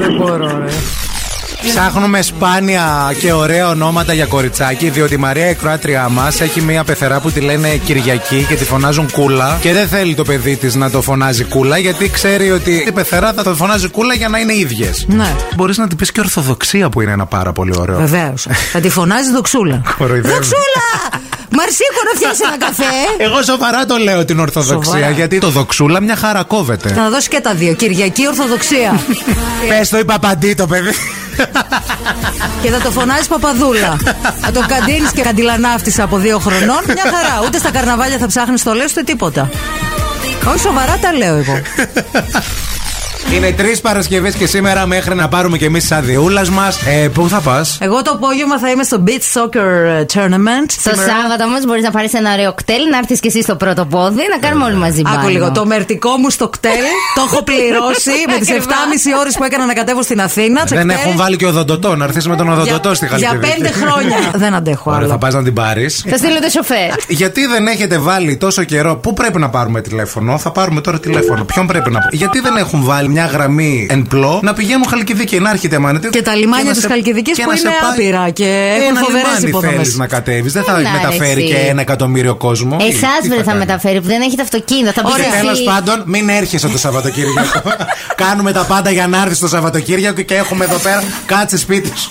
Speaker 2: Δεν μπορώ, ρε.
Speaker 3: Ψάχνουμε σπάνια και ωραία ονόματα για κοριτσάκι, διότι η Μαρία η Κροάτριά μας έχει μία πεθερά που τη λένε Κυριακή και τη φωνάζουν Κούλα. Και δεν θέλει το παιδί της να το φωνάζει Κούλα, γιατί ξέρει ότι η πεθερά θα το φωνάζει Κούλα για να είναι ίδιες.
Speaker 2: Ναι.
Speaker 3: Μπορείς να την πεις και Ορθοδοξία που είναι ένα πάρα πολύ ωραίο.
Speaker 2: Βεβαίως. Θα τη φωνάζει δοξούλα.
Speaker 3: Κοροϊδεύει.
Speaker 2: Δοξούλα! Μαρσίκο να φτιάξει ένα καφέ;
Speaker 3: Εγώ σοβαρά το λέω την Ορθοδοξία,
Speaker 2: Σοβαρά.
Speaker 3: γιατί το δοξούλα μια χαρά
Speaker 2: Θα
Speaker 3: κόβεται.
Speaker 2: να δώσει και τα δύο. Κυριακή Ορθοδοξία.
Speaker 3: Πες το είπα παντί το παιδί.
Speaker 2: Και θα το φωνάζεις Παπαδούλα. θα το καντίνεις και καντιλανάφτη από δύο χρονών. Μια χαρά. Ούτε στα καρναβάλια θα ψάχνεις το λέω, ούτε τίποτα. Όχι σοβαρά τα λέω εγώ.
Speaker 3: Είναι τρεις Παρασκευές και σήμερα μέχρι να πάρουμε κι εμείς τη αδειούλας μας. Ε, πού θα πας;
Speaker 2: Εγώ το απόγευμα θα είμαι στο Beach Soccer Tournament.
Speaker 4: Το Σάββατο όμως μπορείς να πάρεις ένα ωραίο κτέλ, να έρθεις και εσύ στο πρώτο πόδι, να κάνουμε όλοι μαζί
Speaker 2: Άκου
Speaker 4: μπάνιο.
Speaker 2: λίγο. Το μερτικό μου στο κτέλ το έχω [laughs] πληρώσει με τις 7,5 ώρες που έκανα να κατέβω στην Αθήνα.
Speaker 3: Δεν
Speaker 2: Τσεκτέλ,
Speaker 3: έχουν βάλει και οδοντοτό. Να έρθεις με τον οδοντοτό στη
Speaker 2: για,
Speaker 3: Χαλκιδική.
Speaker 2: για πέντε χρόνια. [laughs] Δεν αντέχω
Speaker 3: Ωραία, θα
Speaker 2: άλλο.
Speaker 3: πας να την πάρεις.
Speaker 4: Θα στείλω το σοφέρ.
Speaker 3: Γιατί δεν έχετε βάλει τόσο καιρό. Πού πρέπει να πάρουμε τηλέφωνο. Θα πάρουμε τώρα τηλέφωνο. Ποιον πρέπει να Γιατί δεν έχουν βάλει μια γραμμή εν πλώ να πηγαίνουν Χαλκιδική. Να έρχεται μάνετε.
Speaker 2: Και τα λιμάνια της Χαλκιδικής που είναι άπειρα και έχουν φοβερές υποδομές.
Speaker 3: θέλεις να κατέβεις. Δεν θα
Speaker 4: Δεν
Speaker 3: μεταφέρει
Speaker 4: άρεσε.
Speaker 3: και ένα εκατομμύριο κόσμο.
Speaker 4: Εσάς
Speaker 3: Τι
Speaker 4: δεν θα
Speaker 3: κάνει;
Speaker 4: μεταφέρει που δεν έχετε αυτοκίνητο. Θα πει
Speaker 2: Ωραία.
Speaker 4: εσύ.
Speaker 3: Τέλος πάντων, μην έρχεσαι το Σαββατοκύριακο. [laughs] Κάνουμε τα πάντα για να έρθεις το Σαββατοκύριακο και έχουμε εδώ πέρα. Κάτσε σπίτι σου.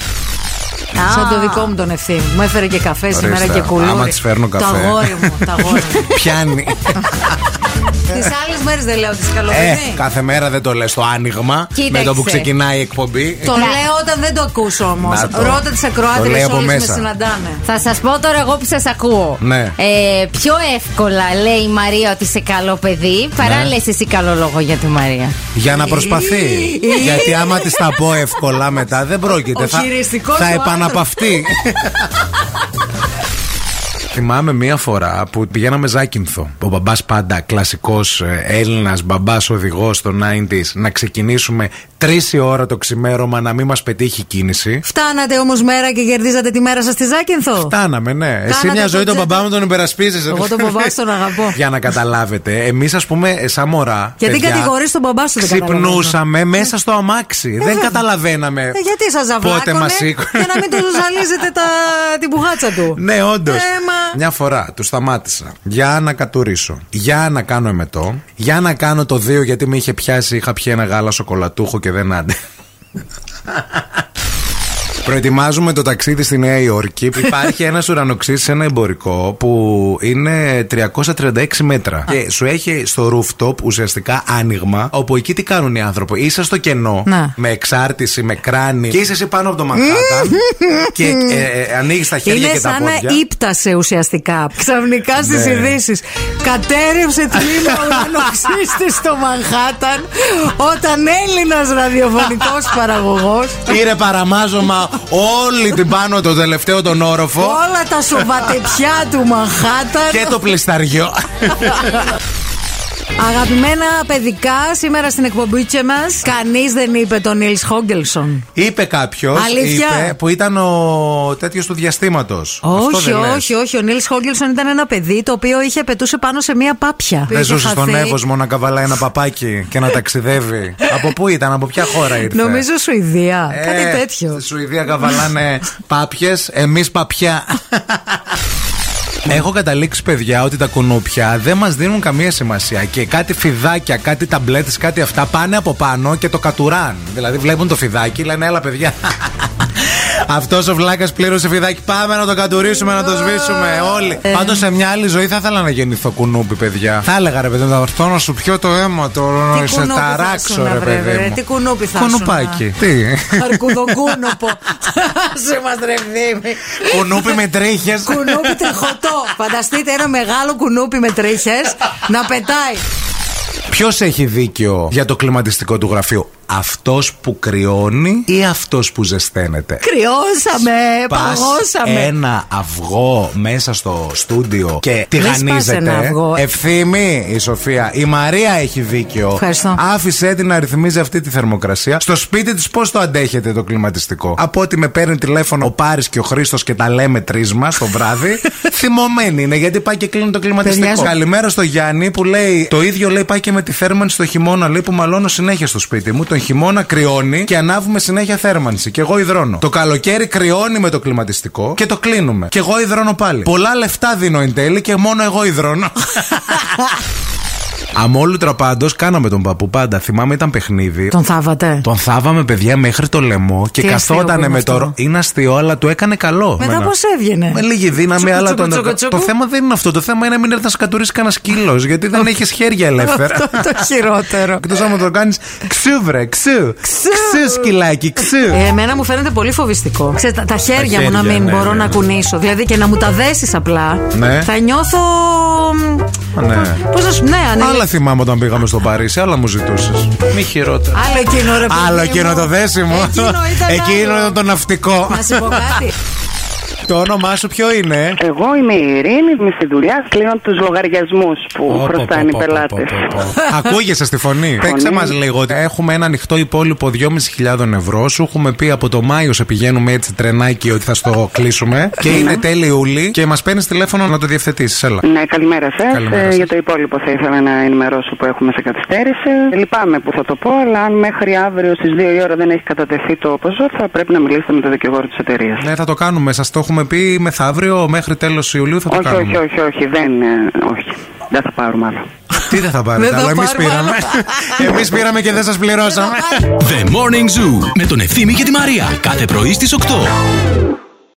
Speaker 2: Σαν το δικό μου τον ευθύνη. Μου έφερε και καφέ σήμερα
Speaker 3: Ορίστε.
Speaker 2: και κουλούρι.
Speaker 3: Άμα της φέρνω
Speaker 2: Το
Speaker 3: καφέ.
Speaker 2: αγόρι μου. Το αγόρι μου. [laughs]
Speaker 3: Πιάνει. [laughs]
Speaker 2: Τις άλλες μέρες δεν λέω τι
Speaker 3: Ε,
Speaker 2: καλοκαιρινή.
Speaker 3: κάθε μέρα δεν το λες το άνοιγμα. Με
Speaker 4: Κοίταξε.
Speaker 3: το που ξεκινάει η εκπομπή.
Speaker 2: Το λέω όταν δεν το ακούσω όμως.
Speaker 3: Να το.
Speaker 2: Ρώτα τις
Speaker 3: Το
Speaker 2: ακροάτριες
Speaker 3: λέει από
Speaker 2: όλες με
Speaker 3: μέσα.
Speaker 2: συναντάνε.
Speaker 4: Θα σας πω τώρα εγώ που σας ακούω.
Speaker 3: Ναι.
Speaker 4: Ε, πιο εύκολα λέει η Μαρία ότι είσαι καλό παιδί παρά
Speaker 3: Ναι.
Speaker 4: λες εσύ καλό λόγο για τη Μαρία.
Speaker 3: Για να προσπαθεί. Γιατί άμα της τα πω εύκολα μετά δεν πρόκειται.
Speaker 2: Ο
Speaker 3: θα
Speaker 2: χειριστικός
Speaker 3: θα
Speaker 2: ο
Speaker 3: επαναπαυτεί. [laughs] Θυμάμαι μία φορά που πηγαίναμε Ζάκυνθο. Ο μπαμπάς πάντα, κλασικός Έλληνας μπαμπάς οδηγός στο 90s, να ξεκινήσουμε τρεις η ώρα το ξημέρωμα να μην μας πετύχει κίνηση.
Speaker 2: Φτάνατε όμως μέρα και κερδίζατε τη μέρα σας στη Ζάκυνθο;
Speaker 3: Φτάναμε, ναι. Εσύ
Speaker 2: Κάνατε
Speaker 3: μια
Speaker 2: το
Speaker 3: ζωή τον
Speaker 2: τζε-
Speaker 3: μπαμπά μου τον υπερασπίζεσαι.
Speaker 2: Εγώ τον μπαμπά [laughs] σου τον αγαπώ.
Speaker 3: Για να καταλάβετε, εμείς ας πούμε, σαν μωρά.
Speaker 2: Γιατί
Speaker 3: παιδιά,
Speaker 2: κατηγορείς τον μπαμπά σου, δεν καταλαβαίνω.
Speaker 3: Ξυπνούσαμε μέσα στο αμάξι. δεν
Speaker 2: βέβαια.
Speaker 3: καταλαβαίναμε.
Speaker 2: Ε, γιατί σας ζαβάκωνε
Speaker 3: Πότε μας σήκωνε.
Speaker 2: για να μην τους ζαλίζετε τα... την πουγάτσα του. [laughs]
Speaker 3: Ναι, όντως.
Speaker 2: Ε, μα-
Speaker 3: Μια φορά τους σταμάτησα για να κατουρίσω, για να κάνω εμετό, για να κάνω το δύο γιατί με είχε πιάσει. Είχα πιει ένα γάλα σοκολατούχο και δεν άντε. [laughs] Προετοιμάζουμε το ταξίδι στη Νέα Υόρκη. Υπάρχει ένας ουρανοξύς σε ένα εμπορικό που είναι 336 μέτρα. Και σου έχει στο rooftop ουσιαστικά άνοιγμα, όπου εκεί τι κάνουν οι άνθρωποι. Είσαι στο κενό,
Speaker 2: Να.
Speaker 3: με εξάρτηση, με κράνη, και είσαι εσύ πάνω από το Μανχάταν [laughs] και ε, ε, ανοίγεις τα χέρια
Speaker 2: Είναι
Speaker 3: και τα
Speaker 2: σαν
Speaker 3: πόδια.
Speaker 2: να ύπτασε ουσιαστικά. Ξαφνικά στις
Speaker 3: Ναι.
Speaker 2: ειδήσεις. Κατέρευσε τμήμα [laughs] ουρανοξύστη στο Μανχάταν όταν Έλληνας ραδιοφωνικός [laughs] παραγωγό.
Speaker 3: Πήρε παραμάζωμα όλη την πάνω το τελευταίο τον όροφο
Speaker 2: Όλα τα σοβατεπιά του Μανχάταν.
Speaker 3: και το πλισταριό. [laughs]
Speaker 2: Αγαπημένα παιδικά, σήμερα στην εκπομπή μας, κανείς δεν είπε τον Νίλ Χόγκελσον.
Speaker 3: είπε κάποιος
Speaker 2: Αλήθεια;
Speaker 3: είπε, που ήταν ο τέτοιος του διαστήματος.
Speaker 2: Όχι, όχι, όχι. Ο Νίλ Χόγκελσον ήταν ένα παιδί το οποίο είχε πετούσε πάνω σε μία πάπια.
Speaker 3: Δεν
Speaker 2: Είχε
Speaker 3: ζούσε στον
Speaker 2: χαθεί.
Speaker 3: Εύωσμο να καβαλάει ένα παπάκι και να ταξιδεύει. [laughs] από πού ήταν, από ποια χώρα ήρθε;
Speaker 2: Νομίζω Σουηδία.
Speaker 3: Ε,
Speaker 2: Κάτι τέτοιο.
Speaker 3: Στη Σουηδία καβαλάνε [laughs] πάπιες, εμείς παπιά. [laughs] Έχω καταλήξει, παιδιά, ότι τα κουνούπια δεν μας δίνουν καμία σημασία. Και κάτι φιδάκια, κάτι ταμπλέτες, κάτι αυτά πάνε από πάνω και το κατουράν. Δηλαδή βλέπουν το φιδάκι, λένε έλα, παιδιά. [laughs] Αυτός ο βλάκας πλήρωσε φιδάκι. Πάμε να το κατουρίσουμε, να το σβήσουμε όλοι.
Speaker 2: Ε.
Speaker 3: Πάντως σε μια άλλη ζωή θα ήθελα να γεννηθώ κουνούπι, παιδιά. Θα έλεγα ρε παιδί, να έρθω να σου πιω το αίμα, το να
Speaker 2: Τι
Speaker 3: σε
Speaker 2: κουνούπι θα
Speaker 3: ταράξω,
Speaker 2: ήσουν,
Speaker 3: ρε
Speaker 2: βρε,
Speaker 3: παιδί.
Speaker 2: βρε,
Speaker 3: μου.
Speaker 2: τι κουνούπι θα ήσουν,
Speaker 3: Κουνουπάκι.
Speaker 2: α.
Speaker 3: Τι;
Speaker 2: Αρκουδοκούνοπο. [laughs] Σε μας τρεβδίμη.
Speaker 3: Κουνούπι με τρίχες.
Speaker 2: Κουνούπι τριχωτό. Φανταστείτε ένα μεγάλο κουνούπι με τρίχε να πετάει.
Speaker 3: Ποιος έχει δίκιο για το κλιματιστικό του γραφείο, αυτός που κρυώνει ή αυτός που ζεσταίνεται.
Speaker 2: Κρυώσαμε,
Speaker 3: Πας
Speaker 2: παγώσαμε.
Speaker 3: ένα αυγό μέσα στο στούντιο και
Speaker 2: Μη σπάς
Speaker 3: τηγανίζεται.
Speaker 2: ένα αυγό.
Speaker 3: Ευθύμη η Σοφία. Η Μαρία έχει δίκιο.
Speaker 2: Ευχαριστώ.
Speaker 3: Άφησε την να ρυθμίζει αυτή τη θερμοκρασία. Στο σπίτι της πώς το αντέχετε το κλιματιστικό; Από ότι με παίρνει τηλέφωνο ο Πάρης και ο Χρήστος και τα λέμε τρίσμα το βράδυ. [laughs] θυμωμένη είναι γιατί πάει και κλείνει το κλιματιστικό.
Speaker 2: Παιδιά,
Speaker 3: Καλημέρα στο Γιάννη που λέει το ίδιο λέει πάει και με τη θέρμανση στο χειμώνα. Λέει που μαλώνω συνέχεια στο σπίτι μου. Τον χειμώνα κρυώνει και ανάβουμε συνέχεια θέρμανση. Και εγώ υδρώνω. Το καλοκαίρι κρυώνει με το κλιματιστικό και το κλείνουμε. Και εγώ υδρώνω πάλι. Πολλά λεφτά δίνω εν τέλει και μόνο εγώ υδρώνω. [laughs] Αμόλουτρα πάντως κάναμε τον παππού πάντα. Θυμάμαι ήταν παιχνίδι.
Speaker 2: Τον θάβατε;
Speaker 3: Τον θάβαμε παιδιά μέχρι το λαιμό και
Speaker 2: Τι αστείο που
Speaker 3: καθότανε
Speaker 2: είναι
Speaker 3: με
Speaker 2: αυτό.
Speaker 3: το. ρο- Είναι αστείο, αλλά του έκανε καλό.
Speaker 2: Μετά
Speaker 3: Εμένα.
Speaker 2: πώς έβγαινε;
Speaker 3: Με λίγη δύναμη,
Speaker 2: Τσουκου,
Speaker 3: αλλά
Speaker 2: τσουκου,
Speaker 3: τον.
Speaker 2: τσουκου, τσουκου.
Speaker 3: Το θέμα δεν είναι αυτό. Το θέμα είναι να μην έρθει να σε κατουρίσει κανένα σκύλος. Γιατί δεν έχεις χέρια ελεύθερα.
Speaker 2: Αυτό το χειρότερο.
Speaker 3: Εκτός άμα το κάνεις ξού, βρε, ξού. Ξού, σκυλάκι, ξού.
Speaker 2: Ε, εμένα μου φαίνεται πολύ φοβιστικό. Ξέρετε, τα, τα χέρια μου να
Speaker 3: χέρια,
Speaker 2: μην
Speaker 3: ναι,
Speaker 2: μπορώ
Speaker 3: ναι.
Speaker 2: να κουνήσω. Δηλαδή και να μου τα δέσεις απλά.
Speaker 3: Ναι.
Speaker 2: Θα νιώθω.
Speaker 3: Α, ναι.
Speaker 2: Πώς να σου. Ναι, ανέλε-
Speaker 3: Άλλα θυμάμαι όταν πήγαμε στο Παρίσι, άλλα μου ζητούσες. Μη χειρότερα.
Speaker 2: Άλλο εκείνο ρε παιδί
Speaker 3: Άλλο
Speaker 2: μου.
Speaker 3: εκείνο το δέσιμο.
Speaker 2: Εκείνο ήταν
Speaker 3: Εκείνο
Speaker 2: άλλο.
Speaker 3: ήταν το ναυτικό.
Speaker 2: Να σου πω κάτι.
Speaker 3: Το όνομά σου ποιο είναι;
Speaker 7: Εγώ είμαι η Ειρήνη, είμαι στη δουλειά, κλείνω τους λογαριασμούς που χρωστάνε οι πελάτες. [laughs]
Speaker 3: Ακούγεσαι στη φωνή. Παίξε μας λίγο ότι έχουμε ένα ανοιχτό υπόλοιπο 2.500 ευρώ. Σου έχουμε πει από το Μάιο σε πηγαίνουμε έτσι τρενάκι ότι θα στο κλείσουμε. Και είναι τέλη Ιούλη και μας παίρνεις τηλέφωνο να το διευθετήσεις. Έλα.
Speaker 7: Ναι, καλημέρα σας.
Speaker 3: Καλημέρα σας.
Speaker 7: για το υπόλοιπο θα ήθελα να ενημερώσω που έχουμε σε καθυστέρηση. Λυπάμαι που θα το πω, αλλά αν μέχρι αύριο στις 2 η ώρα δεν έχει κατατεθεί το ποσό, θα πρέπει να μιλήσετε με τον δικηγόρο της εταιρείας.
Speaker 3: Ναι, θα το κάνουμε. Σας το έχουμε πει μεθαύριο μέχρι τέλος Ιουλίου θα το
Speaker 7: όχι,
Speaker 3: κάνουμε.
Speaker 7: όχι, όχι, όχι, δεν. ε, όχι. Δεν θα πάρουμε άλλο.
Speaker 3: Τι δεν θα
Speaker 2: Δεν
Speaker 3: πάρετε,
Speaker 2: θα
Speaker 3: αλλά εμείς
Speaker 2: πάρουμε
Speaker 3: πήραμε. εμείς πήραμε και δεν σας πληρώσαμε.
Speaker 1: The Morning Zoo με τον Ευθύμη και τη Μαρία. Κάθε πρωί στις 8.